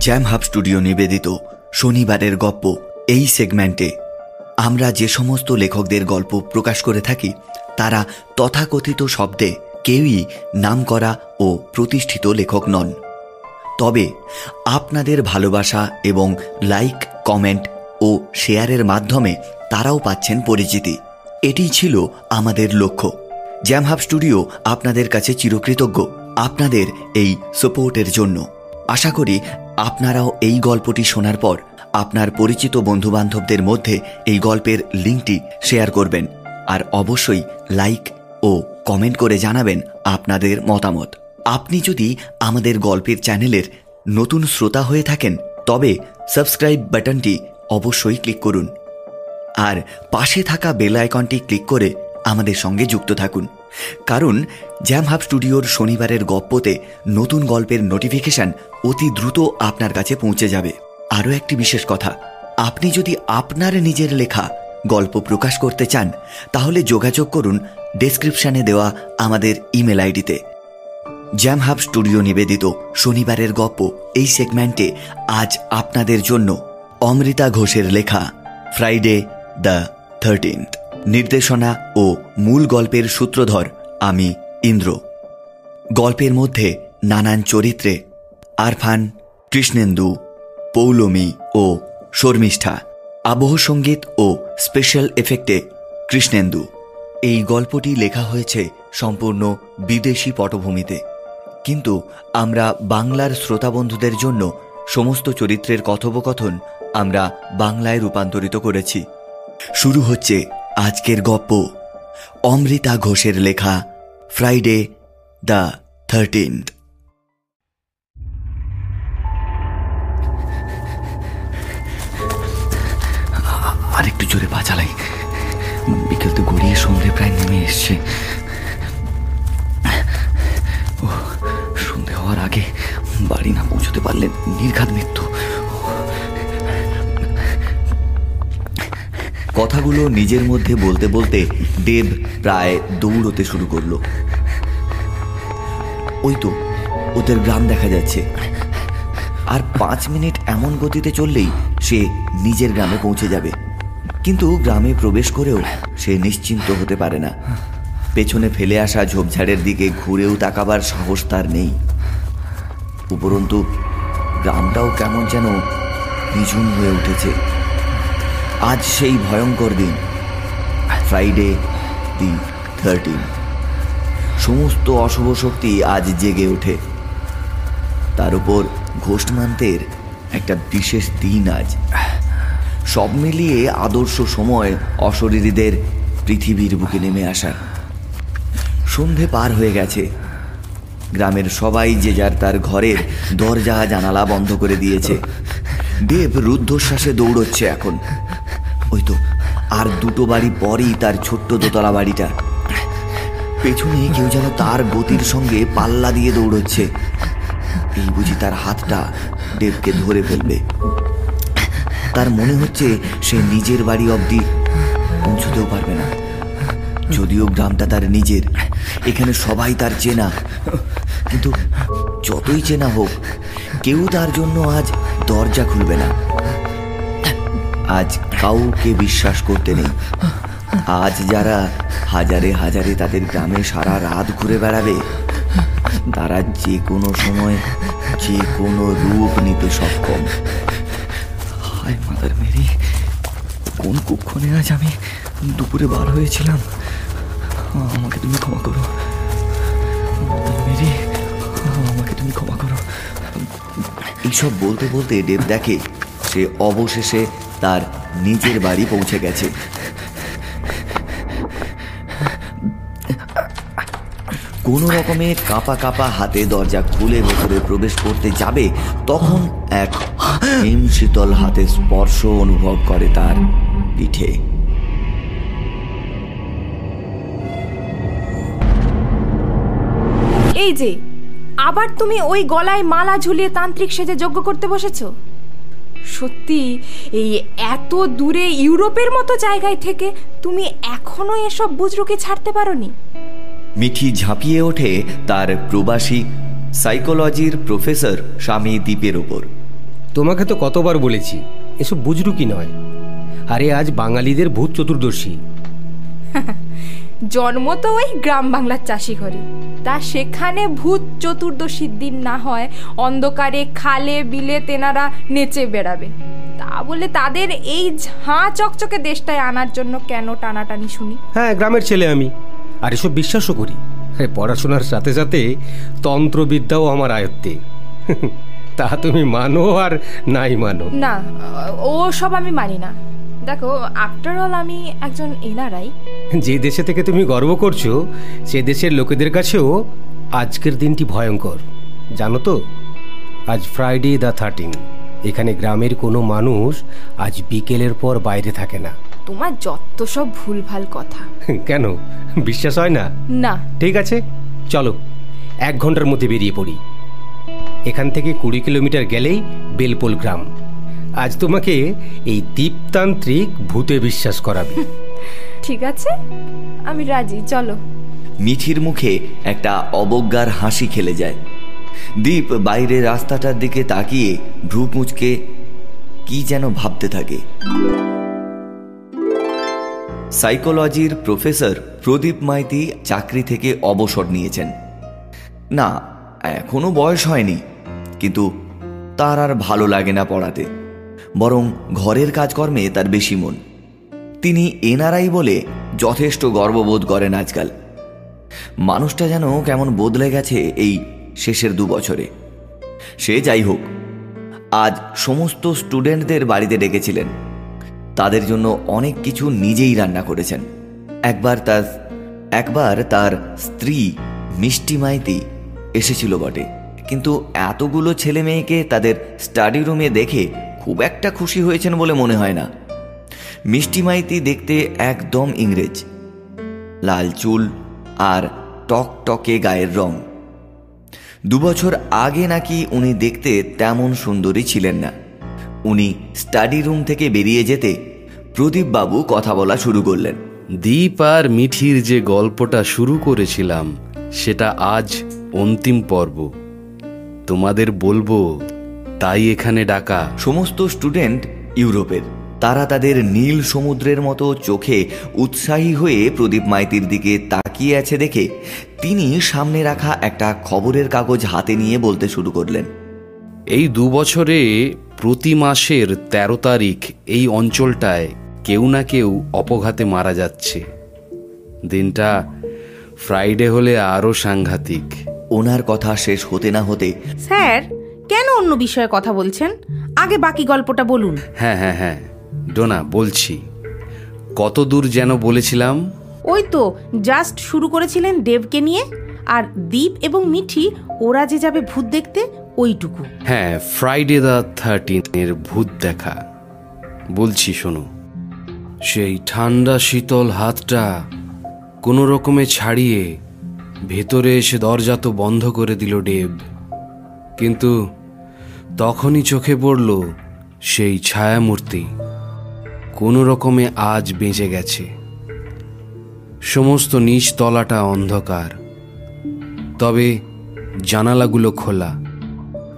Jam hub studio নিবেদিত শনিবারের গপ্প এই সেগমেন্টে আমরা যে সমস্ত লেখকদের গল্প প্রকাশ করে থাকি, তারা তথাকথিত শব্দে কেউই নামকরা ও প্রতিষ্ঠিত লেখক নন। তবে আপনাদের ভালোবাসা এবং লাইক কমেন্ট ও শেয়ারের মাধ্যমে তারাও পাচ্ছেন পরিচিতি। এটি ছিল আমাদের লক্ষ্য। জ্যাম হাব স্টুডিও আপনাদের কাছে চিরকৃতজ্ঞ। আপনাদের এই সাপোর্টের জন্য। আশা করি আপনারাও এই গল্পটি শোনার পর আপনার পরিচিত বন্ধুবান্ধবদের মধ্যে এই গল্পের লিঙ্কটি শেয়ার করবেন। আর অবশ্যই লাইক ও কমেন্ট করে জানাবেন আপনাদের মতামত। আপনি যদি আমাদের গল্পের চ্যানেলের নতুন শ্রোতা হয়ে থাকেন, তবে সাবস্ক্রাইব বাটনটি অবশ্যই ক্লিক করুন। আর পাশে থাকা বেল আইকনটি ক্লিক করে আমাদের সঙ্গে যুক্ত থাকুন। কারণ জ্যাম হাব স্টুডিওর শনিবারের গপ্পতে নতুন গল্পের নোটিফিকেশন অতি দ্রুত আপনার কাছে পৌঁছে যাবে। আরও একটি বিশেষ কথা, আপনি যদি আপনার নিজের লেখা, গল্প প্রকাশ করতে চান, তাহলে যোগাযোগ করুন ডেসক্রিপশানে দেওয়া আমাদের ইমেল আইডিতে। জ্যাম হাব স্টুডিও নিবেদিত শনিবারের গপ্প এই সেগমেন্টে আজ আপনাদের জন্য অমৃতা ঘোষের লেখা ফ্রাইডে দ্য থার্টিন্থ নির্দেশনা ও মূল গল্পের সূত্রধর আমি ইন্দ্র। গল্পের মধ্যে নানান চরিত্রে আরফান, কৃষ্ণেন্দু, পৌলমী ও শর্মিষ্ঠা, আবহ সংগীত ও স্পেশাল এফেক্টে কৃষ্ণেন্দু। এই গল্পটি লেখা হয়েছে সম্পূর্ণ বিদেশি পটভূমিতে। কিন্তু আমরা বাংলার শ্রোতাবন্ধুদের জন্য সমস্ত চরিত্রের কথোপকথন আমরা বাংলায় রূপান্তরিত করেছি। শুরু হচ্ছে আজকের গপ্প, অমৃতা ঘোষের লেখা ফ্রাইডে দ্য থার্টিন্থ আর একটু জোরে পা চালাই বিকেল তো গড়িয়ে সন্ধে প্রায় নেমে এসছে। ও সন্ধে হওয়ার আগে বাড়ি না পৌঁছতে পারলে নির্ঘাত মৃত্যু। কথাগুলো নিজের মধ্যে বলতে বলতে দেব প্রায় দৌড়তে শুরু করল। ওই তো, ওদের গ্রাম দেখা যাচ্ছে। আর পাঁচ মিনিট এমন গতিতে চললেই সে নিজের গ্রামে পৌঁছে যাবে। কিন্তু গ্রামে প্রবেশ করেও সে নিশ্চিন্ত হতে পারে না। পেছনে ফেলে আসা ঝোপঝাড়ের দিকে ঘুরেও তাকাবার সাহস তার নেই। উপরন্তু গ্রামটাও কেমন যেন নিঝুম হয়ে উঠেছে। আজ সেই ভয়ঙ্কর দিন। ফ্রাইডে দি থার্টিন সমস্ত অশুভ শক্তি আজ জেগে ওঠে। তার উপর ঘোষমান্তের একটা বিশেষ দিন আজ। সব মিলিয়ে আদর্শ সময় অশরীরীদের পৃথিবীর বুকে নেমে আসা। সন্ধে পার হয়ে গেছে। গ্রামের সবাই যে যার তার ঘরের দরজা জানালা বন্ধ করে দিয়েছে। দেব রুদ্ধশ্বাসে দৌড়চ্ছে এখন। ওই তো, আর দুটো বাড়ি পরেই তার ছোট্ট দোতলা বাড়িটা। পেছনে কেউ যেন তার গতির সঙ্গে পাল্লা দিয়ে দৌড়চ্ছে। এই বুঝি তার হাতটা দেবকে ধরে ফেলবে। তার মনে হচ্ছে সে নিজের বাড়ি অবধি পৌঁছতেও পারবে না। যদিও গ্রামটা তার নিজের, এখানে সবাই তার চেনা। কিন্তু যতই চেনা হোক, কেউ তার জন্য আজ দরজা খুলবে না। আজ কাউকে বিশ্বাস করতে নেই। আজ যারা হাজারে হাজারে তাদের গ্রামে সারা রাত ঘুরে বেড়াবে, তারা যে কোনো সময়, যে কোনো রূপ নিতে সক্ষম। হায় মাদার মেরি, কোন কুক্ষণে আজ আমি দুপুরে বার হয়েছিলাম? আমাকে তুমি ক্ষমা করো। মেরি, আমাকে তুমি ক্ষমা করো। এইসব বলতে বলতে দেব দেখে সে অবশেষে নিজের বাড়ি পৌঁছে গেছে। কোনো রকমে কাঁপা কাঁপা হাতে দরজা খুলে ভেতরে প্রবেশ করতে যাবে, তখন এক হিম শীতল হাতে স্পর্শ অনুভব করে তার পিঠে। এই যে, আবার তুমি ওই গলায় মালা ঝুলিয়ে তান্ত্রিক সেজে যজ্ঞ করতে বসেছো? সত্যি এই এত দূরে ইউরোপের মতো জায়গায় থেকে তুমি এখনও এসব বুজরুকে ছাড়তে পারোনি? মিঠি ঝাঁপিয়ে ওঠে তার প্রবাসী সাইকোলজির প্রফেসর স্বামী দ্বীপের ওপর। তোমাকে তো কতবার বলেছি এসব বুজরুকি নয়। আরে আজ বাঙালিদের ভূত চতুর্দশী। জন্ম তো ওই গ্রাম বাংলার চাষি ঘরে। তা সেখানে ভূত চতুর্দশীর দিন না হয় অন্ধকারে খালে বিলে তেনারা নেচে বেড়াবে। তা বলে তাদের এই ঝাঁ চকচকে দেশটায় আনার জন্য কেন টানাটানি শুনি? হ্যাঁ গ্রামের ছেলে আমি। আর এসব বিশ্বাসও করি। আরে পড়াশোনার সাথে সাথে তন্ত্রবিদ্যাও আমার আয়ত্তে। তা তুমি মানো আর নাই মানো? না ও সব আমি মানি না। দেখো আফটার অল আমি একজন এনারাই যে দেশে থেকে তুমি গর্ব করছ সে দেশের লোকেদের কাছেও আজকের দিনটি ভয়ঙ্কর। জানো তো আজ ফ্রাইডে দ্য থার্টিন এখানে গ্রামের কোনো মানুষ আজ বিকেলের পর বাইরে থাকে না। তোমার যত সব ভুলভাল কথা। কেন? বিশ্বাস হয় না? না। ঠিক আছে চলো এক ঘণ্টার মধ্যে বেরিয়ে পড়ি। এখান থেকে কুড়ি কিলোমিটার গেলেই বেলপোল গ্রাম। আজ তোমাকে এই দীপতান্ত্রিক ভূতে বিশ্বাস করাবে। ঠিক আছে আমি রাজি চলো। মিঠির মুখে একটা অবজ্ঞার হাসি খেলে যায়। দীপ বাইরে রাস্তাটার দিকে তাকিয়ে ভ্রু কুঁচকে কি যেন ভাবতে থাকে। সাইকোলজির প্রফেসর প্রদীপ মাইতি চাকরি থেকে অবসর নিয়েছেন। না এখনও বয়স হয়নি। কিন্তু তার আর ভালো লাগে না পড়াতে, বরং ঘরের কাজকর্মে তার বেশি মন। তিনি এনআরআই বলে যথেষ্ট গর্ববোধ করেন আজকাল। মানুষটা যেন কেমন বদলে গেছে এই শেষের দু বছরে। সে যাই হোক, আজ সমস্ত স্টুডেন্টদের বাড়িতে ডেকেছিলেন। তাদের জন্য অনেক কিছু নিজেই রান্না করেছেন। একবার তার একবার তার স্ত্রী মিষ্টি মাইতি এসেছিল বটে। কিন্তু এতগুলো ছেলে মেয়েকে তাদের স্টাডি রুমে দেখে খুব একটা খুশি হয়েছেন বলে মনে হয় না। মিষ্টি মাইতি দেখতে একদম ইংরেজ। লাল চুল আর টক টকে গায়ের রং। দুবছর আগে নাকি উনি দেখতে তেমন সুন্দরী ছিলেন না। উনি স্টাডি রুম থেকে বেরিয়ে যেতে প্রদীপবাবু কথা বলা শুরু করলেন। দীপ আর মিঠির যে গল্পটা শুরু করেছিলাম, সেটা আজ অন্তিম পর্ব। তোমাদের বলব তাই এখানে ডাকা। সমস্ত স্টুডেন্ট ইউরোপের তারা তাদের নীল সমুদ্রের মতো চোখে উৎসাহী হয়ে প্রদীপ মাইতির দিকে তাকিয়ে আছে দেখে তিনি সামনে রাখা একটা খবরের কাগজ হাতে নিয়ে বলতে শুরু করলেন। এই দু বছরে প্রতি মাসের ১৩ তারিখ এই অঞ্চলটায় কেউ না কেউ অপঘাতে মারা যাচ্ছে। দিনটা ফ্রাইডে হলে আরও সাংঘাতিক। ওনার কথা শেষ হতে না হতে স্যার কেন অন্য বিষয়ে কথা বলছেন? আগে বাকি গল্পটা বলুন। হ্যাঁ হ্যাঁ হ্যাঁ। ডোনা বলছি। কত দূর যেন বলেছিলাম? ওই তো জাস্ট শুরু করেছিলেন দেবকে নিয়ে আর দীপ এবং মিঠি ওরা যে যাবে ভূত দেখতে ওইটুকু। হ্যাঁ ফ্রাইডে দ্য থার্টিনের ভূত দেখা। বলছি শোনো। সেই ঠান্ডা শীতল হাতটা কোনো রকমে ছাড়িয়ে ভেতরে এসে দরজা তো বন্ধ করে দিল ডেব কিন্তু তখনই চোখে পড়ল সেই ছায়ামূর্তি। কোনো রকমে আজ বেঁচে গেছে। সমস্ত নিচ তলাটা অন্ধকার। তবে জানালাগুলো খোলা।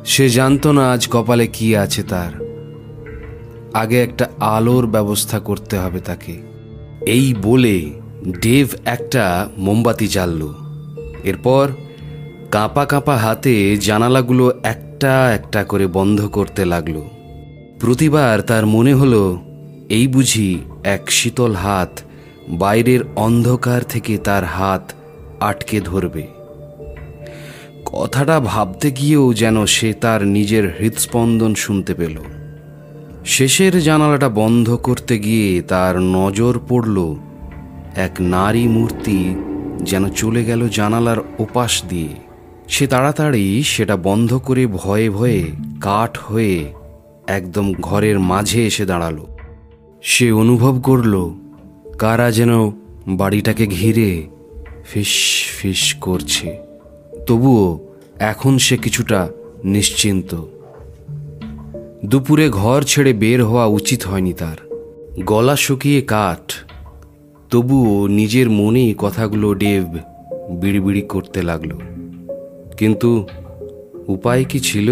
সে জানতো না আজ কপালে কি আছে তার। আগে একটা আলোর ব্যবস্থা করতে হবে তাকে। এই বলে ডেভ একটা মোমবাতি জ্বালল। এরপর কাঁপা কাঁপা হাতে জানালাগুলো একটা একটা করে বন্ধ করতে লাগল। প্রতিবার তার মনে হলো, এই বুঝি এক শীতল হাত বাইরের অন্ধকার থেকে তার হাত আটকে ধরবে। কথাটা ভাবতে গিয়েও যেন সে তার নিজের হৃদস্পন্দন শুনতে পেল। শেষের জানালাটা বন্ধ করতে গিয়ে তার নজর পড়ল এক নারী মূর্তি যেন চলে গেল জানালার ওপাশ দিয়ে। সে তাড়াতাড়ি সেটা বন্ধ করে ভয়ে ভয়ে কাঠ হয়ে একদম ঘরের মাঝে এসে দাঁড়াল। সে অনুভব করল, কারা যেন বাড়িটাকে ঘিরে ফিস ফিস করছে। তবুও এখন সে কিছুটা নিশ্চিন্ত। দুপুরে ঘর ছেড়ে বের হওয়া উচিত হয়নি তার। গলা শুকিয়ে কাঠ তবুও নিজের মনেই কথাগুলো ডেভ বিড়বিড়ি করতে লাগল। কিন্তু উপায় কি ছিল?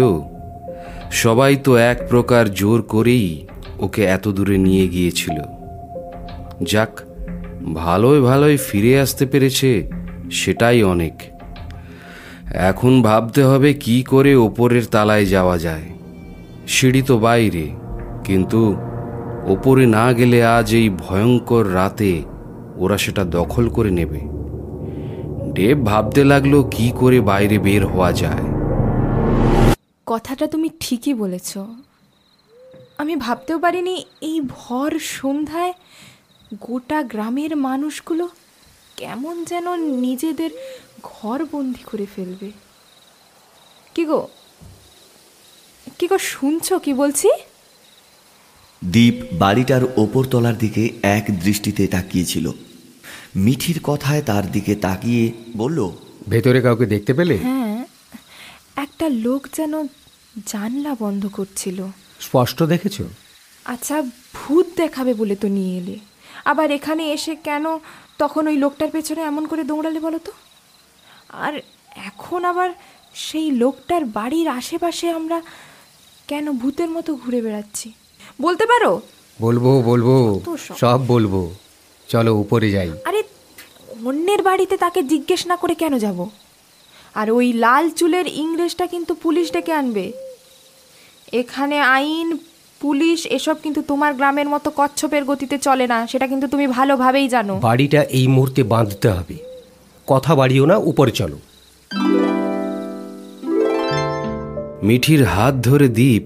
সবাই তো এক প্রকার জোর করেই ওকে এত দূরে নিয়ে গিয়েছিল। যাক ভালোই ভালোই ফিরে আসতে পেরেছে সেটাই অনেক। এখন ভাবতে হবে কি করে ওপরের তালায় যাওয়া যায়। সিঁড়ি তো বাইরে, কিন্তু ওপরে না গেলে আজ এই ভয়ঙ্কর রাতে ওরা সেটা দখল করে নেবে। ডেভ ভাবতে লাগল কি করে বাইরে বের হওয়া যায়। কথাটা তুমি ঠিকই বলেছ। আমি ভাবতেও পারিনি এই ভর সন্ধ্যায় গোটা গ্রামের মানুষগুলো কেমন যেন নিজেদের ঘর বন্দি করে ফেলবে। কি গো? কি গো শুনছো কি বলছি? দীপ বাড়িটার ওপর তলার দিকে এক দৃষ্টিতে তাকিয়েছিল। মিঠির কথায় তার দিকে তাকিয়ে বলল ভেতরে কাউকে দেখতে পেলে? হ্যাঁ একটা লোক যেন জানলা বন্ধ করছিল। স্পষ্ট দেখেছ? আচ্ছা ভূত দেখাবে বলে তো নিয়ে এলে। আবার এখানে এসে কেন তখন ওই লোকটার পেছনে এমন করে দৌড়ালে বলো তো? আর এখন আবার সেই লোকটার বাড়ির আশেপাশে আমরা কেন ভূতের মতো ঘুরে বেড়াচ্ছি? বলতে পারো? বলব বলব। সব বলব। চলো উপরে যাই। আরে অন্যের বাড়িতে তাকে জিজ্ঞেস না করে কেন যাব? আর ওই লাল চুলের ইংরেজটা কিন্তু পুলিশ ডেকে আনবে। এখানে আইন পুলিশ এসব কিন্তু তোমার গ্রামের মতো কচ্ছপের গতিতে চলে না সেটা কিন্তু তুমি ভালোভাবেই জানো। বাড়িটা এই মুহূর্তে বাঁধতে হবে। কথা বাড়িও না উপরে চলো। মিঠির হাত ধরে দীপ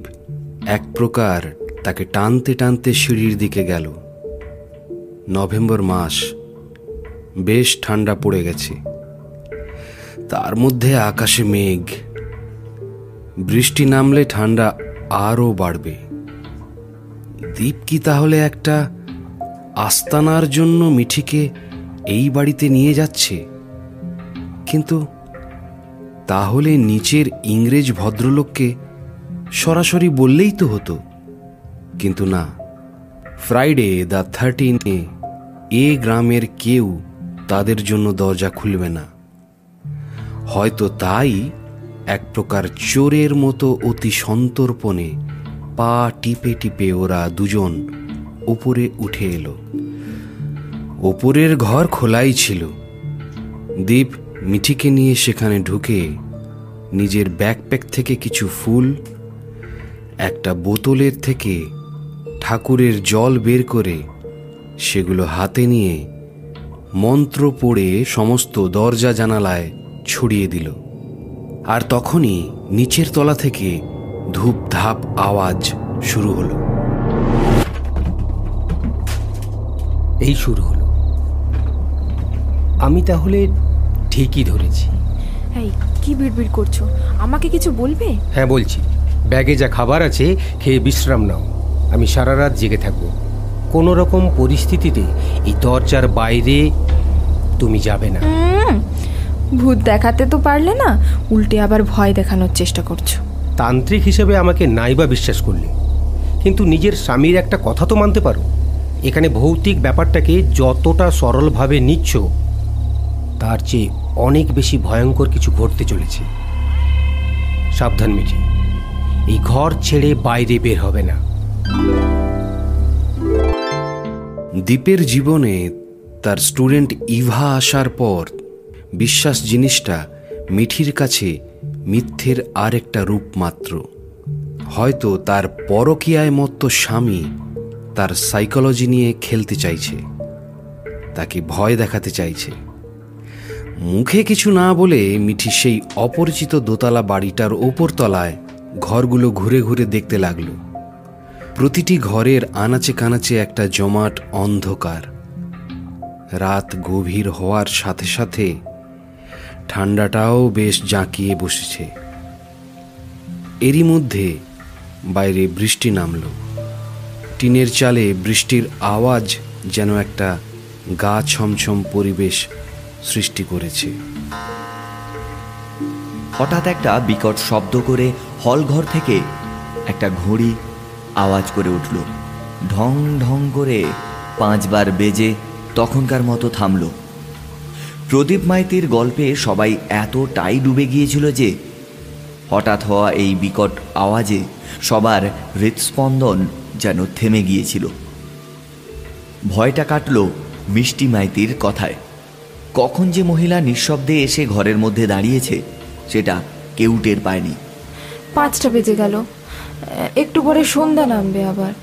এক প্রকার তাকে টানতে টানতে সিঁড়ির দিকে গেল। নভেম্বর মাস। বেশ ঠান্ডা পড়ে গেছে। তার মধ্যে আকাশে মেঘ। বৃষ্টি নামলে ঠান্ডা আরও বাড়বে। দীপ কি তাহলে একটা আস্তানার জন্য মিঠিকে এই বাড়িতে নিয়ে যাচ্ছে? কিন্তু তাহলে নিচের ইংরেজ ভদ্রলোককে সরাসরি বললেই তো হতো। কিন্তু না। ফ্রাইডে দ্য থার্টিনে এ গ্রামের কেউ তাদের জন্য দরজা খুলবে না। হয়তো তাই এক প্রকার চোরের মতো অতি সন্তর্পণে পা টিপে টিপে ওরা দুজন উপরে উঠে এলো। ওপরের ঘর খোলাই ছিল। দীপ মিঠিকে নিয়ে সেখানে ঢুকে নিজের ব্যাকপ্যাক থেকে কিছু ফুল, একটা বোতলের থেকে ঠাকুরের জল বের করে সেগুলো হাতে নিয়ে মন্ত্র পড়ে সমস্ত দরজা জানালায় ছড়িয়ে দিল। আর তখনই নিচের তলা থেকে ধূপ ধাপ আওয়াজ শুরু হলো। এই শুরু হলো। আমি তাহলে ঠিকই ধরেছি। এই কি বিড়বিড় করছ? আমাকে কিছু বলবে? হ্যাঁ বলছি। ব্যাগে যা খাবার আছে খেয়ে বিশ্রাম নাও। আমি সারা রাত জেগে থাকব। কোনো রকম পরিস্থিতিতে এই দরজার বাইরে তুমি যাবে না। ভূত দেখাতে তো পারলে না উল্টে আবার ভয় দেখানোর চেষ্টা করছ। তান্ত্রিক হিসেবে আমাকে নাইবা বিশ্বাস করলে। কিন্তু নিজের স্বামীর একটা কথা তো মানতে পারো। এখানে ভৌতিক ব্যাপারটাকে যতটা সরলভাবে নিচ্ছ তার চেয়ে অনেক বেশি ভয়ঙ্কর কিছু ঘটতে চলেছে। সাবধান মিঠি এই ঘর ছেড়ে বাইরে বের হবে না। দ্বীপের জীবনে তার স্টুডেন্ট ইভা আসার পর বিশ্বাস জিনিসটা মিঠির কাছে মিথ্যের আর একটা রূপ মাত্র। হয়তো তার পরকীয়ায় মত্ত স্বামী তার সাইকোলজি নিয়ে খেলতে চাইছে, তাকে ভয় দেখাতে চাইছে। মুখে কিছু না বলে মিঠি সেই অপরিচিত দোতলা বাড়িটার ওপর তলায় ঘরগুলো ঘুরে ঘুরে দেখতে লাগল। প্রতিটি ঘরের আনাচে কানাচে একটা জমাট অন্ধকার। রাত গভীর হওয়ার সাথে সাথে ঠান্ডাটাও বেশ জাঁকিয়ে বসেছে। এরই মধ্যে বাইরে বৃষ্টি নামলো। টিনের চালে বৃষ্টির আওয়াজ যেন একটা গা ছমছম পরিবেশ সৃষ্টি করেছে। হঠাৎ একটা বিকট শব্দ করে হলঘর থেকে একটা ঘড়ি আওয়াজ করে উঠল। ঢং ঢং করে পাঁচবার বেজে তখনকার মতো থামল। প্রদীপ মাইতির গল্পে সবাই এতটাই ডুবে গিয়েছিল যে, হঠাৎ হওয়া এই বিকট আওয়াজে সবার হৃৎস্পন্দন যেন থেমে গিয়েছিল। ভয়টা কাটল মিষ্টি মাইতির কথায়। কখন যে মহিলা নিঃশব্দে এসে ঘরের মধ্যে দাঁড়িয়েছে, সেটা কেউ টের পায়নি। পাঁচটা বেজে গেল। একটু পরে সন্ধ্যা নামবে আবার।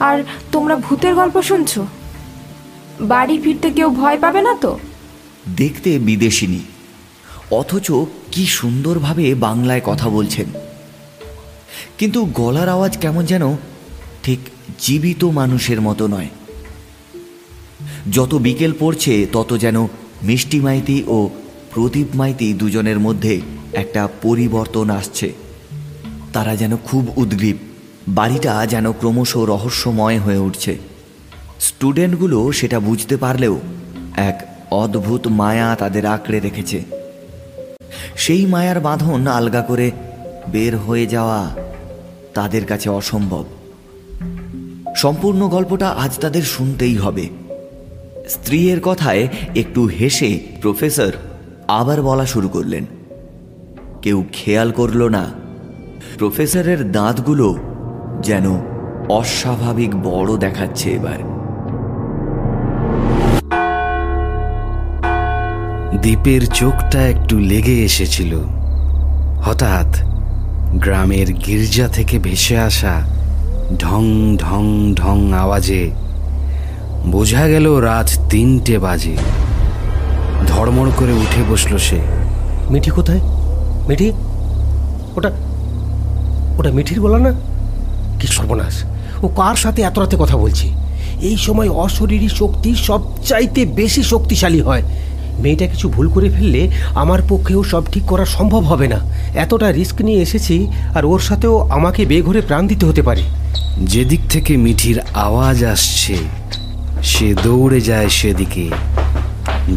আর তোমরা ভূতের গল্প শুনছো? বাড়ি ফিরতে কেউ ভয় পাবে না তো? দেখতে বিদেশিনী। অথচ কি সুন্দরভাবে বাংলায় কথা বলছেন। কিন্তু গলার আওয়াজ কেমন যেন ঠিক জীবিত মানুষের মতো নয়। যত বিকেল পড়ছে, তত যেন মিষ্টি মাইতি ও প্রদীপ মাইতি দুজনের মধ্যে একটা পরিবর্তন আসছে। তারা যেন খুব উদ্গ্রীব। বাড়িটা যেন ক্রমশ রহস্যময় হয়ে উঠছে। স্টুডেন্টগুলো সেটা বুঝতে পারলেও এক অদ্ভুত মায়া তাদের আঁকড়ে রেখেছে। সেই মায়ার বাঁধন আলগা করে বের হয়ে যাওয়া তাদের কাছে অসম্ভব। সম্পূর্ণ গল্পটা আজ তাদের শুনতেই হবে। স্ত্রীর কথায় একটু হেসে প্রফেসর আবার বলা শুরু করলেন। কেউ খেয়াল করল না। প্রফেসরের দাঁতগুলো যেন অস্বাভাবিক বড় দেখাচ্ছে এবার। দ্বীপের চোখটা একটু লেগে এসেছিল। হঠাৎ গ্রামের গির্জা থেকে ভেসে আসা ঢং ঢং ঢং আওয়াজে বোঝা গেল রাত তিনটে বাজে। ধড়মড় করে উঠে বসল সে। মিঠি কোথায়? মিঠি ওটা ওটা মিঠির গলা না? কি সর্বনাশ। ও কার সাথে এত রাতে কথা বলছে? এই সময় অশরীরী শক্তি সবচাইতে বেশি শক্তিশালী হয়। মেয়েটা কিছু ভুল করে ফেললে আমার পক্ষেও সব ঠিক করা সম্ভব হবে না। এতটা রিস্ক নিয়ে এসেছি আর ওর সাথেও আমাকে বেঘরে প্রাণ দিতে হতে পারে। যেদিক থেকে মিঠির আওয়াজ আসছে, সে দৌড়ে যায় সেদিকে।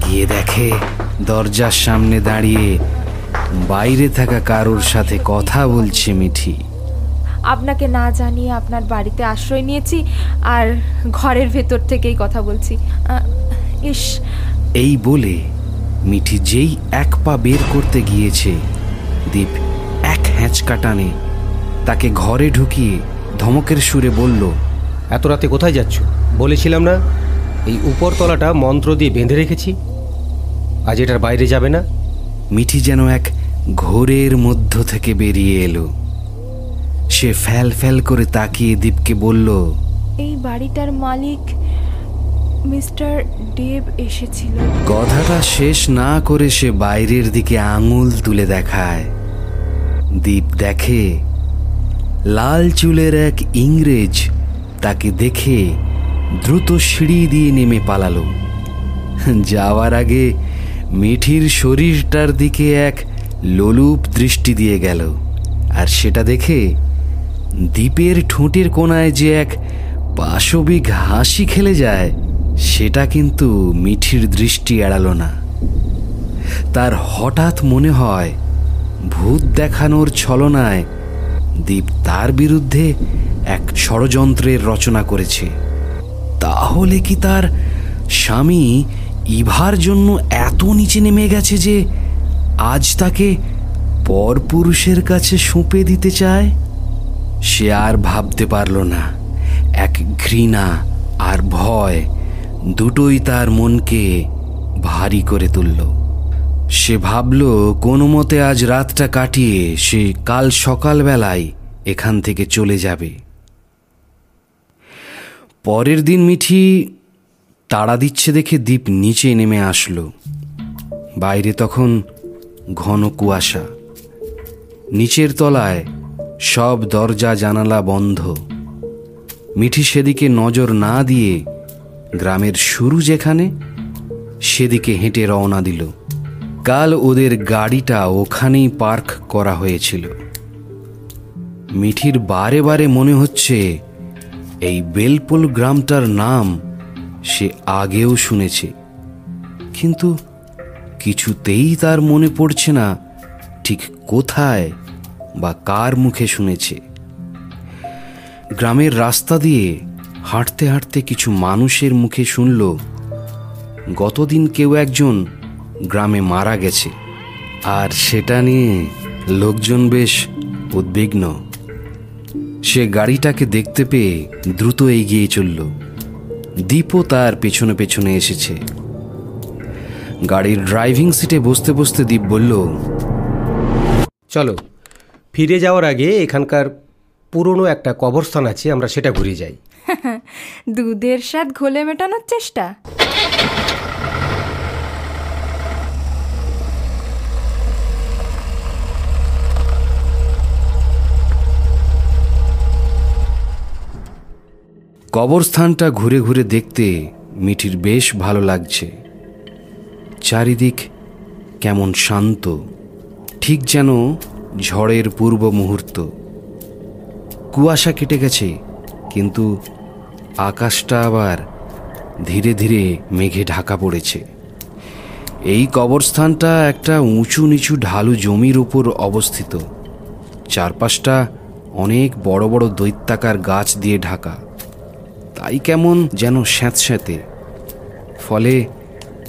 গিয়ে দেখে দরজার সামনে দাঁড়িয়ে বাইরে থাকা কারোর সাথে কথা বলছে মিঠি। আপনাকে না জানিয়ে আপনার বাড়িতে আশ্রয় নিয়েছি আর ঘরের ভেতর থেকেই কথা বলছি। ইস। এই বলে মিঠি যেই এক পা বের করতে গিয়েছে দীপ এক হ্যাঁচকা টানে তাকে ঘরে ঢুকিয়ে ধমকের সুরে বলল এত রাতে কোথায় যাচ্ছ? বলেছিলাম না এই উপরতলাটা মন্ত্র দিয়ে বেঁধে রেখেছি। আজ এটার বাইরে যাবে না। মিঠি যেন এক ঘোরের মধ্য থেকে বেরিয়ে এলো। সে ফ্যাল ফ্যাল করে তাকিয়ে দীপকে বলল এই বাড়িটার মালিক মিস্টার ডেভ এসেছিল। কথাটা শেষ না করে সে বাইরের দিকে আঙুল তুলে দেখায়। দীপ দেখে লাল চুলের এক ইংরেজ তাকে দেখে দ্রুত সিঁড়ি দিয়ে নেমে পালালো। যাওয়ার আগে মিঠির শরীরটার দিকে এক লোলুপ দৃষ্টি দিয়ে গেল, আর সেটা দেখে দ্বীপের ঠোঁটের কোনায় যে এক পাশবিক হাসি খেলে যায়, সেটা কিন্তু মিঠির দৃষ্টি এড়ালো না। তার হঠাৎ মনে হয়, ভূত দেখানোর ছলনায় দ্বীপ তার বিরুদ্ধে এক ষড়যন্ত্রের রচনা করেছে। তাহলে কি তার স্বামী ইভার জন্য এত নিচে নেমে গেছে যে আজ তাকে পরপুরুষের কাছে সঁপে দিতে চায়, সে আর ভাবতে পারল না। এক ঘৃণা আর ভয় দুটোই তার মনকে ভারী করে তুলল। সে ভাবল, কোনো মতে আজ রাতটা কাটিয়ে সে কাল সকালবেলায় এখান থেকে চলে যাবে। পরের দিন মিঠি তাড়া দিচ্ছে দেখে দ্বীপ নিচে নেমে আসলো। বাইরে তখন ঘন কুয়াশা। নিচের তলায় সব দরজা, জানালা বন্ধ। মিঠি সেদিকে নজর না দিয়ে গ্রামের শুরু যেখানে, সেদিকে হেঁটে রওনা দিল। কাল ওদের গাড়িটা ওখানেই পার্ক করা হয়েছিল। মিঠির বারে বারে মনে হচ্ছে, এই বেলপুল গ্রামটার নাম সে আগেও শুনেছে। কিন্তু কিছুতেই তার মনে পড়ছে না ঠিক কোথায় বা কার মুখে শুনেছে। গ্রামের রাস্তা দিয়ে হাঁটতে হাঁটতে কিছু মানুষের মুখে শুনল, গতদিন কেউ একজন গ্রামে মারা গেছে। আর সেটা নিয়ে লোকজন বেশ উদ্বিগ্ন। সে গাড়িটাকে দেখতে পেয়ে দ্রুত এগিয়ে চলল। দীপও তার পেছনে পেছনে এসেছে। গাড়ির ড্রাইভিং সিটে বসতে বসতে দীপ বলল চলো ফিরে যাওয়ার আগে এখানকার পুরনো একটা কবরস্থান আছে আমরা সেটা ঘুরে যাই। দুধের স্বাদ ঘোলে মেটানোর চেষ্টা। কবরস্থানটা ঘুরে ঘুরে দেখতে মিঠির বেশ ভালো লাগছে। চারিদিক কেমন শান্ত, ঠিক যেন ঝড়ের পূর্ব মুহূর্ত। কুয়াশা কেটে গেছে, কিন্তু আকাশটা আবার ধীরে ধীরে মেঘে ঢাকা পড়েছে। এই কবরস্থানটা একটা উঁচু নিচু ঢালু জমির উপর অবস্থিত। চারপাশটা অনেক বড় বড় দৈত্যাকার গাছ দিয়ে ঢাকা। তাই কেমন যেন স্যাঁতস্যাঁতে। ফলে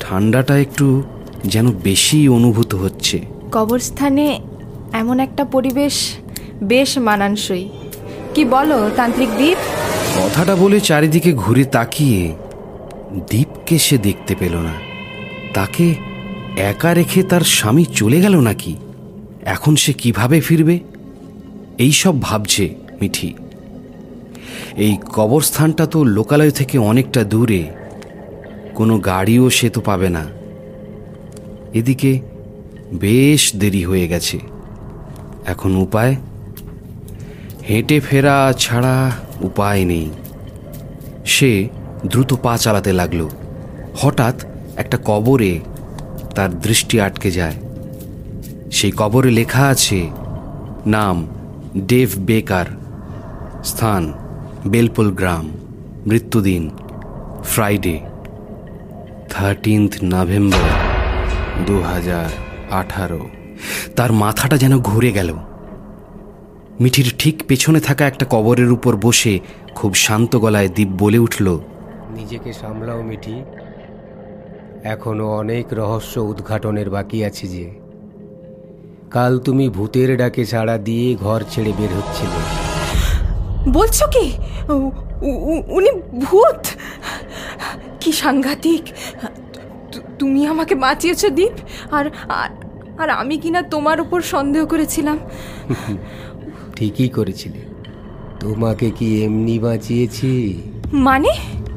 ঠান্ডাটা একটু যেন বেশি অনুভূত হচ্ছে। কবরস্থানে এমন একটা পরিবেশ বেশ মানানসই। কি বলো তান্ত্রিক দ্বীপ? কথাটা বলে চারিদিকে ঘুরে তাকিয়ে দ্বীপকে সে দেখতে পেল না। তাকে একা রেখে তার স্বামী চলে গেল নাকি? এখন সে কীভাবে ফিরবে? এই সব ভাবছে মিঠি। এই কবরস্থানটা তো লোকালয় থেকে অনেকটা দূরে। কোনো গাড়িও সে তো পাবে না। এদিকে বেশ দেরি হয়ে গেছে। এখন উপায়? হেঁটে ফেরা ছাড়া উপায় নেই। সে দ্রুত পা চালাতে লাগল। হঠাৎ একটা কবরে তার দৃষ্টি আটকে যায়। সেই কবরে লেখা আছে, নাম ডেভ বেকার। স্থান বেলপুল গ্রাম, মৃত্যুদিন ফ্রাইডে থার্টিন্থ নভেম্বর দু হাজার আঠারো। তার মাথাটা যেন ঘুরে গেল। মিঠির ঠিক পেছনে থাকা একটা কবরের উপর বসে খুব শান্ত গলায় দীপ বলে উঠল, নিজেকে সামলাও মিঠি। এখনও অনেক রহস্য উদ্ঘাটনের বাকি আছে যে। কাল তুমি ভূতের ডাকে ছাড়া দিয়ে ঘর ছেড়ে বের হচ্ছিলে। বলছো কি? উনি ভূত। কি সাংঘাতিক। তুমি আমাকে বাঁচিয়েছো দীপ আর আর- আর আমি কিনা তোমার উপর সন্দেহ করেছিলাম। ঠিকই করেছিলে। তোমাকে কি এমনি বাঁচিয়েছি? মানে?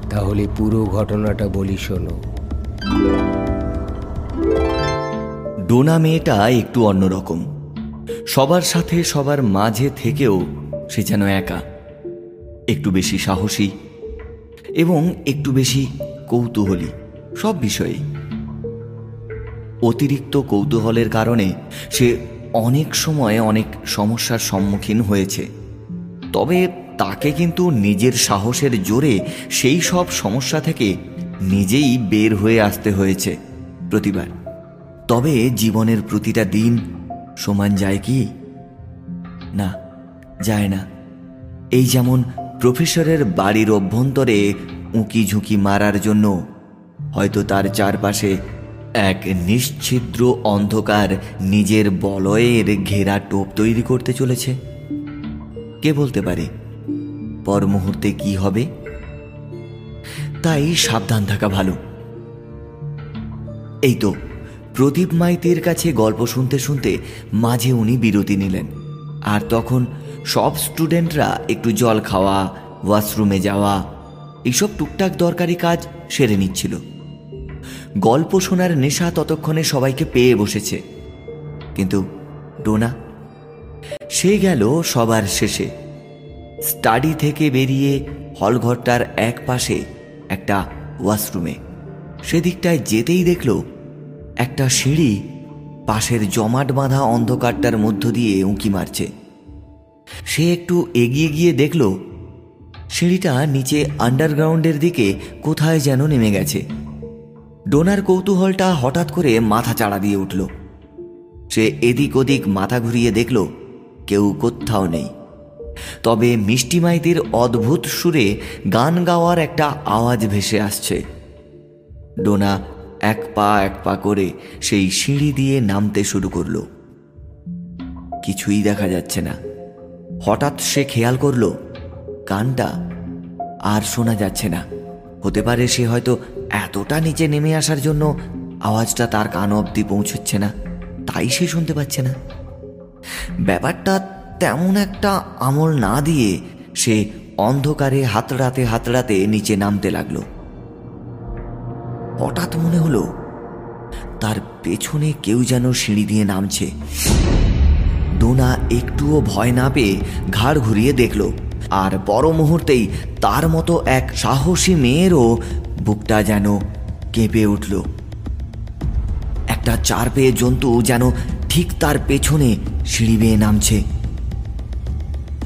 তাহলে পুরো ঘটনাটা বলি শোনো। ডোনা মেয়েটা একটু অন্যরকম। সবার সাথে সবার মাঝে থেকেও সে যেন একা। একটু বেশি সাহসী এবং একটু বেশি কৌতূহলী, সব বিষয়েই। অতিরিক্ত কৌতূহলের কারণে সে অনেক সময় অনেক সমস্যার সম্মুখীন হয়েছে। তবে তাকে কিন্তু নিজের সাহসের জোরে সেই সব সমস্যা থেকে নিজেই বের হয়ে আসতে হয়েছে প্রতিবার। তবে জীবনের প্রতিটা দিন সমান যায় কি? না, যায় না। এই যেমন প্রফেসরের বাড়ির অভ্যন্তরে উঁকি ঝুঁকি মারার জন্য হয়তো তার চারপাশে এক নিশ্ছিদ্র অন্ধকার নিজের বলয়ের ঘেরা টোপ তৈরি করতে চলেছে। কে বলতে পারে? পর মুহূর্তে কি হবে? তাই সাবধান থাকা ভালো। এই তো, প্রদীপ মাইতির কাছে গল্প শুনতে শুনতে মাঝে উনি বিরতি নিলেন, আর তখন সব স্টুডেন্টরা একটু জল খাওয়া, ওয়াশরুমে যাওয়া এইসব টুকটাক দরকারি কাজ সেরে নিচ্ছিল। গল্প শোনার নেশা ততক্ষণে সবাইকে পেয়ে বসেছে। কিন্তু ডোনা, সে গেল সবার শেষে। স্টাডি থেকে বেরিয়ে হলঘরটার এক পাশে একটা ওয়াশরুমে। সেদিকটায় যেতেই দেখল একটা সিঁড়ি পাশের জমাট বাঁধা অন্ধকারটার মধ্য দিয়ে উঁকি মারছে। সে একটু এগিয়ে গিয়ে দেখল, সিঁড়িটা নিচে আন্ডারগ্রাউন্ডের দিকে কোথায় যেন নেমে গেছে। ডোনার কৌতূহলটা হঠাৎ করে মাথা চাড়া দিয়ে উঠল। সে এদিক ওদিক মাথা ঘুরিয়ে দেখল, কেউ কোথাও নেই। তবে মিষ্টি মাইতির অদ্ভুত সুরে গান গাওয়ার একটা আওয়াজ ভেসে আসছে। ডোনা এক পা এক পা করে সেই সিঁড়ি দিয়ে নামতে শুরু করল। কিছুই দেখা যাচ্ছে না। হঠাৎ সে খেয়াল করল গানটা আর শোনা যাচ্ছে না। হতে পারে সে হয়তো এতটা নিচে নেমে আসার জন্য আওয়াজটা তার কান অবধি পৌঁছচ্ছে না, তাই সে শুনতে পাচ্ছে না। ব্যাপারটা তেমন একটা আমল না দিয়ে সে অন্ধকারে হাতড়াতে হাতড়াতে নিচে নামতে লাগল। হঠাৎ মনে হলো, তার পেছনে কেউ যেন সিঁড়ি দিয়ে নামছে। ডোনা একটুও ভয় না পেয়ে ঘাড় ঘুরিয়ে দেখল। আর বড় মুহূর্তেই তার মতো এক সাহসী মেয়েরও বুকটা যেন কেঁপে উঠল। একটা চার পেয়ে জন্তু যেন ঠিক তার পেছনে সিঁড়ি বেয়ে নামছে।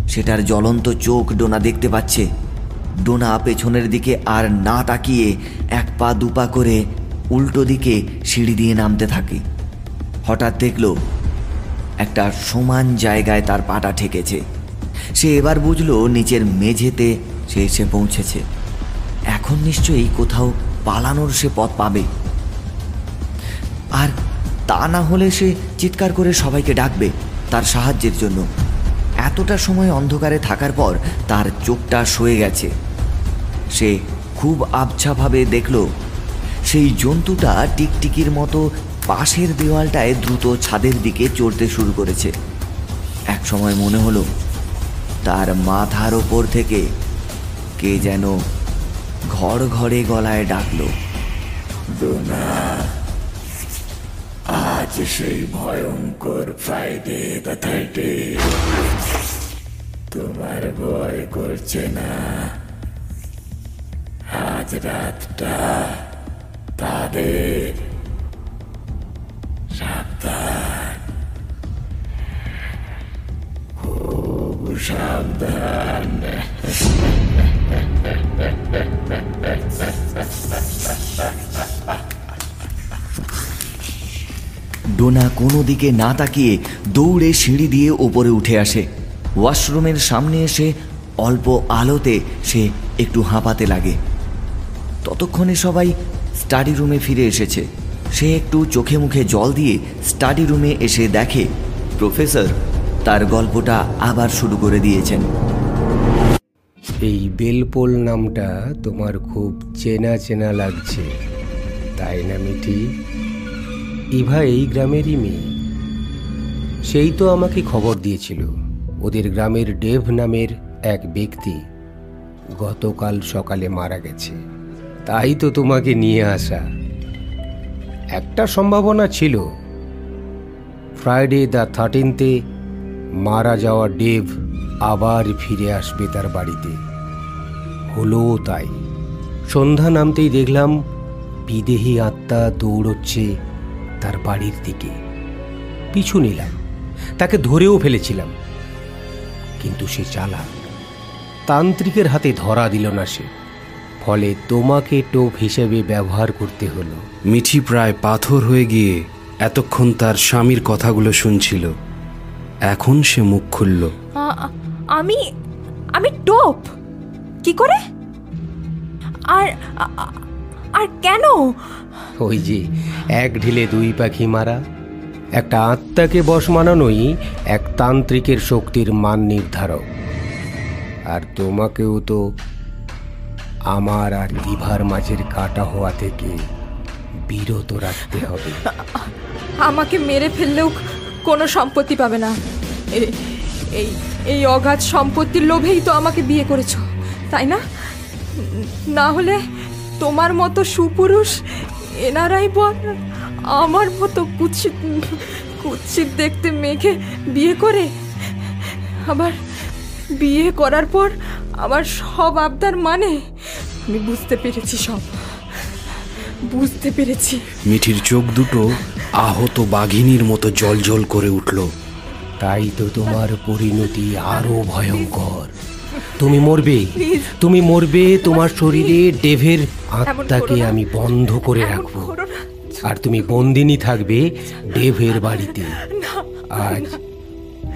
সেটার জ্বলন্ত চোখ ডোনা দেখতে পাচ্ছে। ডোনা পেছনের দিকে আর না তাকিয়ে এক পা দুপা করে উল্টো দিকে সিঁড়ি দিয়ে নামতে থাকে। হঠাৎ দেখল একটা সমান জায়গায় তার পাটা ঠেকেছে। সে এবার বুঝলো নিচের মেঝেতে সে এসে পৌঁছেছে। এখন নিশ্চয়ই কোথাও পালানোর সে পথ পাবে। আর তা না হলে সে চিৎকার করে সবাইকে ডাকবে তার সাহায্যের জন্য। এতটা সময় অন্ধকারে থাকার পর তার চোখটা সয়ে গেছে। সে খুব আবছাভাবে দেখল, সেই জন্তুটা টিকটিকির মতো পাশের দেওয়ালটায় দ্রুত ছাদের দিকে চড়তে শুরু করেছে। এক সময় মনে হলো, তার মাথার ওপর থেকে কে যেন ঘর ঘরে গলায় ডাকলো। আজ সেই ভয়ঙ্কর ফ্রাইডে তোমার ভয় করছে না। আজ রাতটা তাদের সাবধান ডোনা কোনো দিকে না তাকিয়ে দৌড়ে সিঁড়ি দিয়ে ওপরে উঠে আসে। ওয়াশরুমের সামনে এসে অল্প আলোতে সে একটু হাঁপাতে লাগে। ততক্ষণে সবাই স্টাডি রুমে ফিরে এসেছে। সে একটু চোখে মুখে জল দিয়ে স্টাডি রুমে এসে দেখে, প্রফেসর তার গল্পটা আবার শুরু করে দিয়েছেন। এই বেলপোল নামটা তোমার খুব চেনা চেনা লাগছে। তাই না, মিঠি? ইভা এই গ্রামেরই মেয়ে। সেই তো আমাকে খবর দিয়েছিল, ওদের গ্রামের ডেভ নামের এক ব্যক্তি গতকাল সকালে মারা গেছে। তাই তো তোমাকে নিয়ে আসা। একটা সম্ভাবনা ছিল। ফ্রাইডে দ্য থার্টিনতে মারা যাওয়া ডেভ আবার ফিরে আসবে তার বাড়িতে। হলো তাই। সন্ধ্যা নামতেই দেখলাম বিদেহী আত্মা দৌড়চ্ছে তার বাড়ির দিকে। পিছু নিলাম, তাকে ধরেও ফেলেছিলাম। কিন্তু সে চালা তান্ত্রিকের হাতে ধরা দিল না সে। ফলে তোমাকে টোপ হিসেবে ব্যবহার করতে হলো। মিঠি প্রায় পাথর হয়ে গিয়ে এতক্ষণ তার স্বামীর কথাগুলো শুনছিল। এখন সে মুখ খুলল। আমি আমি টোপ। কি করে? আর আর কেন? ওই যে এক ঢিলে দুই পাখি মারা একটা আত্মাকে বশ মানানোই এক তান্ত্রিকের শক্তির মান নির্ধারক। আর তোমাকেও তো আমার আর ইভার মাঝের কাটা হওয়া থেকে বিরত রাখতে হবে। আমাকে মেরে ফেললেও কোনো সম্পত্তি পাবে না। এই এই অগাধ সম্পত্তির লোভেই তো আমাকে বিয়ে করেছ, তাই না? না হলে তোমার মতো সুপুরুষ, এনারাই বল আমার মতো কুৎসিত কুৎসিত দেখতে মেঘে বিয়ে করে। আবার বিয়ে করার পর আমার সব আবদার মানে? আমি বুঝতে পেরেছি সব, বুঝতে পেরেছি। মিঠির চোখ দুটো আহত বাঘিনীর মতো জলজল করে উঠল। তাই তো তোমার পরিণতি আরও ভয়ঙ্কর। তুমি মরবে। তুমি মরবে তোমার শরীরে ডেভের আত্মাকে আমি বন্ধ করে রাখব। আর তুমি বন্দিনী থাকবে ডেভের বাড়িতে। আজ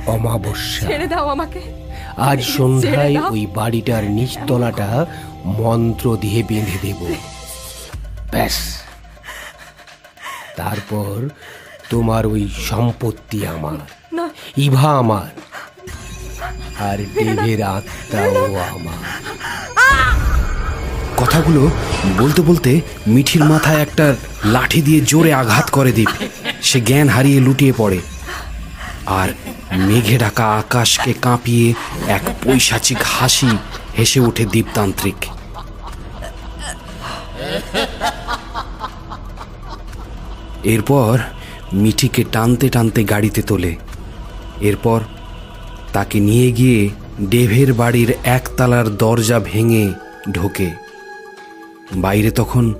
অমাবস্যা। ছেড়ে দাও আমাকে। আজ সন্ধ্যায় ওই বাড়িটার নিচতলাটা মন্ত্র দিয়ে বেঁধে দেব। ব্যাস। তারপর তোমার ওই সম্পত্তি আমার। ইভা আমার। আর দেবের আত্মাও আমার। কথাগুলো বলতে বলতে মিঠির মাথায় একটা লাঠি দিয়ে জোরে আঘাত করে দীপ। সে জ্ঞান হারিয়ে লুটিয়ে পড়ে। আর মেঘে ঢাকা আকাশকে কাঁপিয়ে এক পৈশাচিক হাসি হেসে ওঠে দীপতান্ত্রিক। এরপর মিঠিকে টানতে টানতে গাড়িতে তোলে। এরপর তাকে নিয়ে গিয়ে ডেভের বাড়ির একতলার দরজা ভেঙে ঢোকে। বাইরে তখন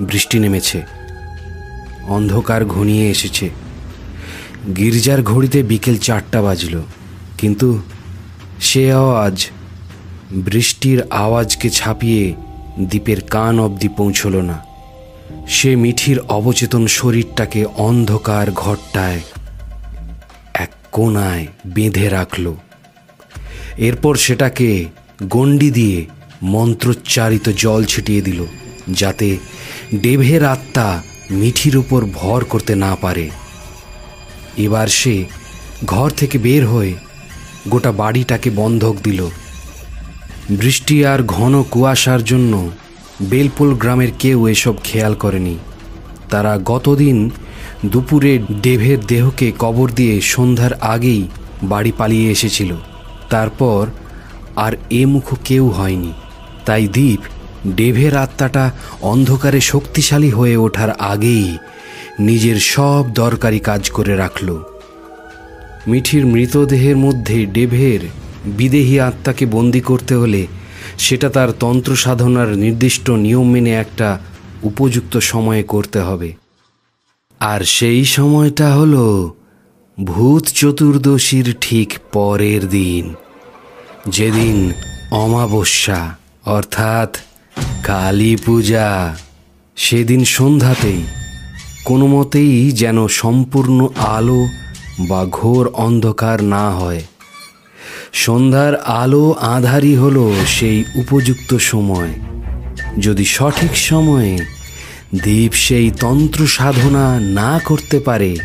বৃষ্টি নেমেছে। অন্ধকার ঘনিয়ে এসেছে। গির্জার ঘড়িতে বিকেল চারটা বাজল, কিন্তু সে আওয়াজ বৃষ্টির আওয়াজকে ছাপিয়ে দ্বীপের কান অবধি পৌঁছল না। সে মিঠির অবচেতন শরীরটাকে অন্ধকার ঘরটায় এক কোনায় বেঁধে রাখল। এরপর সেটাকে গণ্ডি দিয়ে মন্ত্রোচ্চারিত জল ছিটিয়ে দিল, যাতে ডেভের আত্মা মিঠির উপর ভর করতে না পারে। এবার সে ঘর থেকে বের হয়ে গোটা বাড়িটাকে বন্ধক দিল। বৃষ্টি আর ঘন কুয়াশার জন্য বেলপুল গ্রামের কেউ এসব খেয়াল করেনি। তারা গতদিন দুপুরে ডেভের দেহকে কবর দিয়ে সন্ধ্যার আগেই বাড়ি পালিয়ে এসেছিল। তারপর আর এ মুখ কেউ হয়নি। তাই দ্বীপ ডেভের আত্মাটা অন্ধকারে শক্তিশালী হয়ে ওঠার আগেই নিজের সব দরকারি কাজ করে রাখল। মিঠির মৃতদেহের মধ্যে ডেভের বিদেহী আত্মাকে বন্দি করতে হলে সেটা তার তন্ত্র সাধনার নির্দিষ্ট নিয়ম মেনে একটা উপযুক্ত সময়ে করতে হবে। আর সেই সময়টা হলো ভূত চতুর্দশীর ঠিক পরের দিন। যেদিন অমাবস্যা, অর্থাৎ কালী পূজা, সেদিন সন্ধ্যাতেই কোনো মতেই যেন সম্পূর্ণ আলো বা ঘোর অন্ধকার না হয়। সন্ধ্যার আলো আধারই হলো সেই উপযুক্ত সময়। যদি সঠিক সময়ে দ্বীপ সেই তন্ত্র সাধনা না করতে পারে,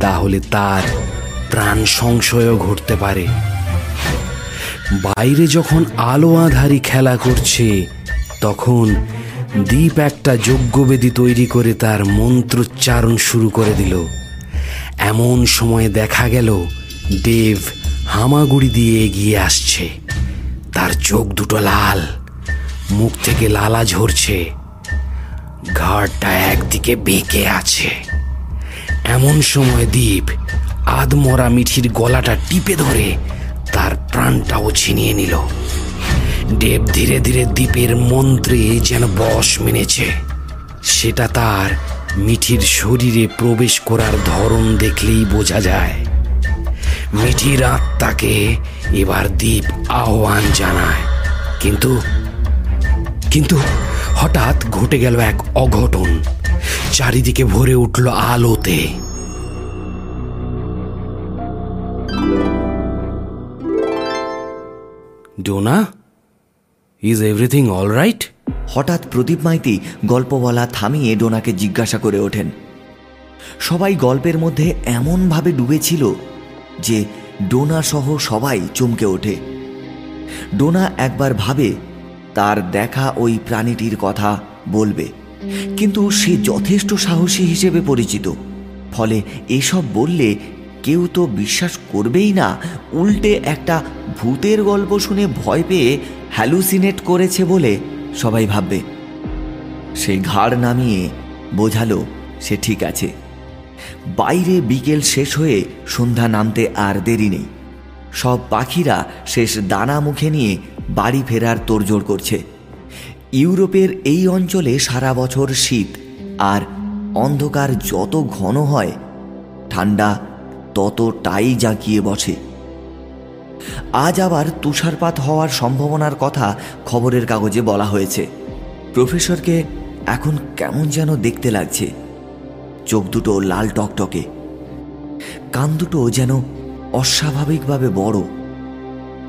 তাহলে তার প্রাণ সংশয়ও ঘটতে পারে। বাইরে যখন আলো আধারি খেলা করছে, তখন দ্বীপ একটা যজ্ঞবেদী তৈরি করে তার মন্ত্রোচ্চারণ শুরু করে দিল। এমন সময় দেখা গেল, দেব হামাগুড়ি দিয়ে এগিয়ে আসছে। তার চোখ দুটো লাল, মুখ থেকে লালা ঝরছে। ঘাড়টা একদিকে বেঁকে আছে। এমন সময় দ্বীপ আদমরা মিঠির গলাটা টিপে ধরে তার প্রাণটাও ছিনিয়ে নিল। দেব ধীরে ধীরে দ্বীপের মন্ত্রে যেন বশ মেনেছে। সেটা তার মিঠির শরীরে প্রবেশ করার ধরন দেখলেই বোঝা যায়। মিঠির আত্মাকে এবার দ্বীপ আহ্বান জানায়। কিন্তু কিন্তু হঠাৎ ঘটে গেল এক অঘটন। চারিদিকে ভরে উঠল আলোতে। Dona is everything all right হঠাৎ প্রদীপ মাইতি গল্প বলা থামিয়ে ডোনাকে জিজ্ঞাসা করে ওঠেন। সবাই গল্পের মধ্যে এমনভাবে ডুবেছিল যে ডোনা সহ সবাই চমকে ওঠে। ডোনা একবার ভাবে, তার দেখা ওই প্রাণীটির কথা বলবে। কিন্তু সে যথেষ্ট সাহসী হিসেবে পরিচিত। ফলে এসব বললে কেউ তো বিশ্বাস করবেই না, উল্টে একটা ভূতের গল্প শুনে ভয় পেয়ে হ্যালুসিনেট করেছে বলে সবাই ভাববে। সে ঘাড় নামিয়ে বোঝালো, সে ঠিক আছে। বাইরে বিকেল শেষ হয়ে সন্ধ্যা নামতে আর দেরি নেই। সব পাখিরা শেষ দানা মুখে নিয়ে বাড়ি ফেরার তোড়জোড় করছে। ইউরোপের এই অঞ্চলে সারা বছর শীত আর অন্ধকার যত ঘন হয়, ঠান্ডা ততটাই জাঁকিয়ে বসে। আজ আবার তুষারপাত হওয়ার সম্ভাবনার কথা খবরের কাগজে বলা হয়েছে। প্রফেসরকে এখন কেমন যেন দেখতে লাগছে। চোখ দুটো লাল টকটকে। কান দুটো যেন অস্বাভাবিকভাবে বড়।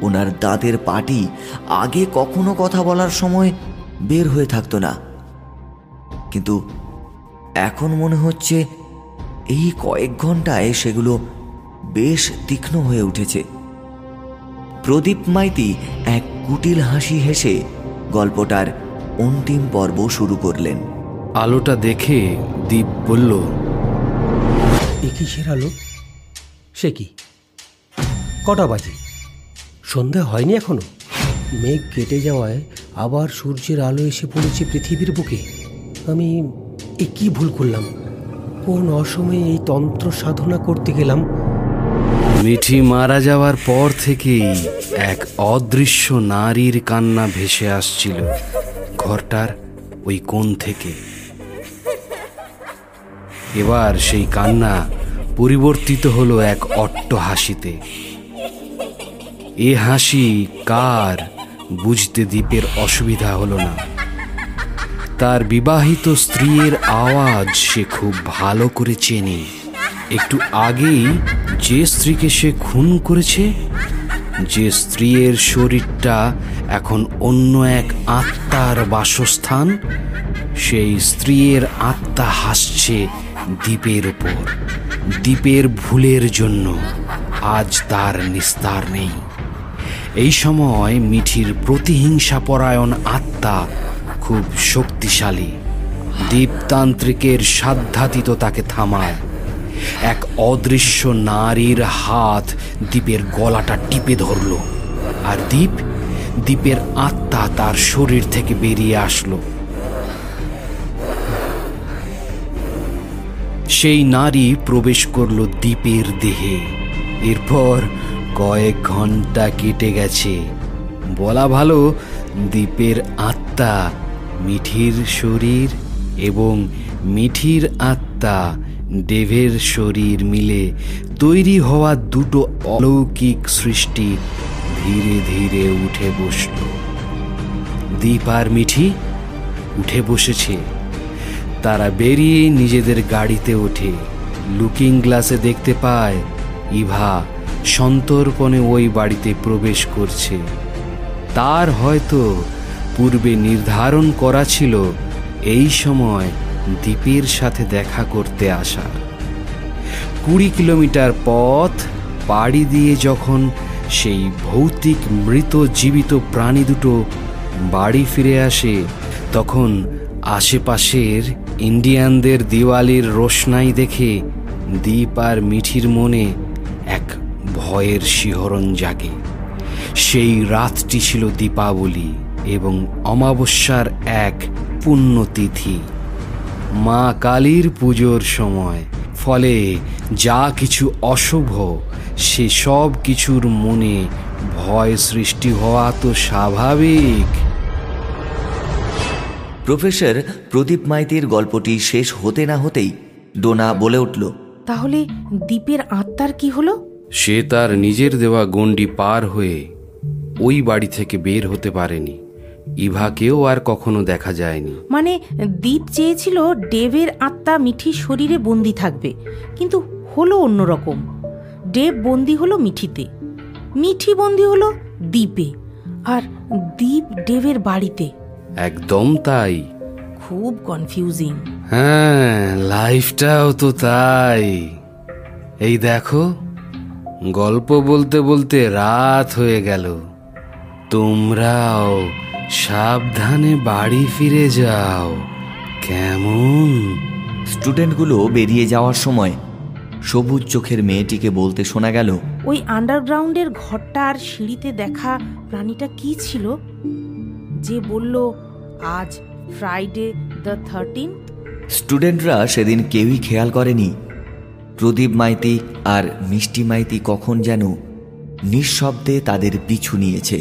ওনার দাঁতের পাটি আগে কখনো কথা বলার সময় বের হয়ে থাকতো না। কিন্তু এখন মনে হচ্ছে এই কয়েক ঘন্টায় সেগুলো বেশ তীক্ষ্ণ হয়ে উঠেছে। প্রদীপ মাইতি এক কুটিল হাসি হেসে গল্পটার অন্তিম পর্ব শুরু করলেন। আলোটা দেখে দীপ বলল এ কিসের আলো? সে কি? কটা বাজে? সন্ধ্যা হয়নি এখনও? মেঘ কেটে যাওয়ায় আবার সূর্যের আলো এসে পড়েছে পৃথিবীর বুকে। আমি এ কি ভুল করলাম? কোন অসময়ে এই তন্ত্র সাধনা করতে গেলাম? মিঠি মারা যাওয়ার পর থেকেই এক অদৃশ্য নারীর কান্না ভেসে আসছিল। ঘরটার ওই কোণ থেকে। এবার সেই কান্না পরিবর্তিত হলো এক অট্ট হাসিতে। এ হাসি কার বুঝতে দ্বীপের অসুবিধা হলো না। তার বিবাহিত স্ত্রীর আওয়াজ সে খুব ভালো করে চেনে। একটু আগেই যে স্ত্রীকে সে খুন করেছে, যে স্ত্রীর শরীরটা এখন অন্য এক আত্মার বাসস্থান, সেই স্ত্রীর আত্মা হাসছে দ্বীপের উপর, দ্বীপের ভুলের জন্য আজ তার নিস্তার নেই। এই সময় মিঠির প্রতিহিংসা পরায়ণ আত্মা খুব শক্তিশালী। দ্বীপতান্ত্রিকের সাধ্যাতীত তাকে থামায়। এক অদৃশ্য নারীর হাত দ্বীপের গলাটা টিপে ধরল। আর দ্বীপ, দ্বীপের আত্মা তার শরীর থেকে বেরিয়ে আসলো। সেই নারী প্রবেশ করল দ্বীপের দেহে। এরপর কয়েক ঘণ্টা কেটে গেছে। বলা ভালো, দ্বীপের আত্মা মিঠির শরীর এবং মিঠির আত্মা দেবের শরীর মিলে তৈরি হওয়া দুটো অলৌকিক সৃষ্টি ধীরে ধীরে উঠে বসল। দ্বীপ আর মিঠি উঠে বসেছে। তারা বেরিয়ে নিজেদের গাড়িতে ওঠে। লুকিং গ্লাসে দেখতে পায়, ইভা সন্তর্পণে ওই বাড়িতে প্রবেশ করছে। তার হয়তো পূর্বে নির্ধারণ করা ছিল এই সময় দ্বীপের সাথে দেখা করতে আসার কুড়ি কিলোমিটার পথ পাড়ি দিয়ে যখন সেই ভৌতিক মৃত জীবিত প্রাণী দুটো বাড়ি ফিরে আসে, তখন আশেপাশের ইন্ডিয়ানদের দিওয়ালির রোশনাই দেখে দ্বীপ আর মিঠির মনে এক ভয়ের শিহরণ জাগে। সেই রাতটি ছিল দীপাবলি এবং অমাবস্যার এক পুণ্যতিথি। মা কালীর পুজোর সময়, ফলে যা কিছু অশুভ, সে সব কিছুর মনে ভয় সৃষ্টি হওয়া তো স্বাভাবিক। প্রফেসর প্রদীপ মাইতির গল্পটি শেষ হতে না হতেই ডোনা বলে উঠল তাহলে দ্বীপের আত্মার কি হলো? সে তার নিজের দেওয়া গণ্ডি পার হয়ে ওই বাড়ি থেকে বের হতে পারেনি। ইভাকেও আর কখনো দেখা যায়নি। মানে দ্বীপ চেয়েছিল ডেভের আত্মা মিঠির শরীরে বন্দি থাকবে কিন্তু হলো অন্যরকম ডেভ বন্দি হলো মিঠিতে। মিঠি বন্দি হলো দ্বীপে আর দ্বীপ ডেভের বাড়িতে। একদম তাই। খুব কনফিউজিং হ্যাঁ লাইফটাও তো তাই। এই দেখো গল্প বলতে বলতে রাত হয়ে গেল। তোমরাও সাবধানে বাড়ি ফিরে যাও। কেমন? স্টুডেন্টগুলো বেরিয়ে যাওয়ার সময় সবুজ চোখের মেয়েটিকে বলতে শোনা গেল ওই আন্ডারগ্রাউন্ডের ঘরটা আর সিঁড়িতে দেখা প্রাণীটা কি ছিল? যে বলল, আজ ফ্রাইডে দ্য থার্টিন স্টুডেন্টরা সেদিন কেউই খেয়াল করেনি। প্রদীপ মাইতি আর মিষ্টি মাইতি কখন যেন নিঃশব্দে তাদের পিছু নিয়েছে।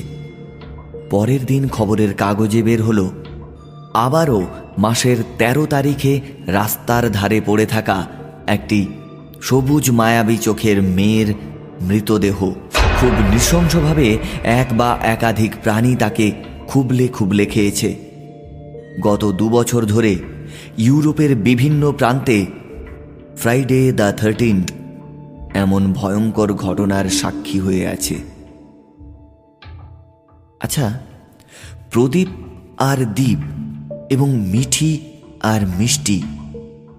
পরের দিন খবরের কাগজে বের হলো, আবারও মাসের ১৩ তারিখে রাস্তার ধারে পড়ে থাকা একটি সবুজ মায়াবী চোখের মেয়ের মৃতদেহ। খুব নৃশংসভাবে এক বা একাধিক প্রাণী তাকে খুবলে খুবলে খেয়েছে। গত দুবছর ধরে ইউরোপের বিভিন্ন প্রান্তে ফ্রাইডে দ্য থার্টিন্থ এমন ভয়ঙ্কর ঘটনার সাক্ষী হয়ে আছে। আচ্ছা প্রদীপ আর দ্বীপ এবং মিঠি আর মিষ্টি,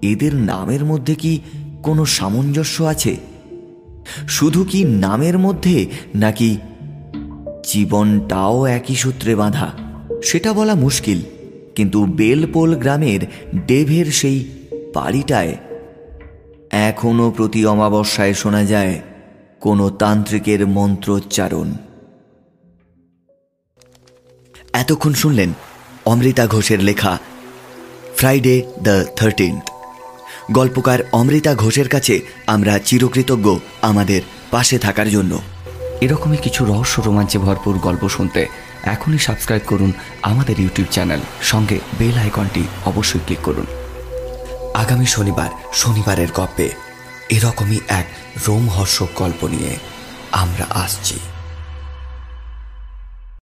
এদের নামের মধ্যে কি কোনো সামঞ্জস্য আছে? শুধু কি নামের মধ্যে নাকি জীবনটাও একই সূত্রে বাঁধা। সেটা বলা মুশকিল, কিন্তু বেলপোল গ্রামের ডেভের সেই বাড়িটায় এখনও প্রতি অমাবস্যায় শোনা যায় কোনো তান্ত্রিকের মন্ত্রোচ্চারণ। এতক্ষণ শুনলেন অমৃতা ঘোষের লেখা ফ্রাইডে দ্য থার্টিন্থ। গল্পকার অমৃতা ঘোষের কাছে আমরা চিরকৃতজ্ঞ আমাদের পাশে থাকার জন্য। এরকমই কিছু রহস্য রোমাঞ্চে ভরপুর গল্প শুনতে এখনই সাবস্ক্রাইব করুন আমাদের ইউটিউব চ্যানেল সঙ্গে বেল আইকনটি অবশ্যই ক্লিক করুন। আগামী শনিবার, শনিবারের গপ্পে এরকমই এক রোমহর্ষক গল্প নিয়ে আমরা আসছি।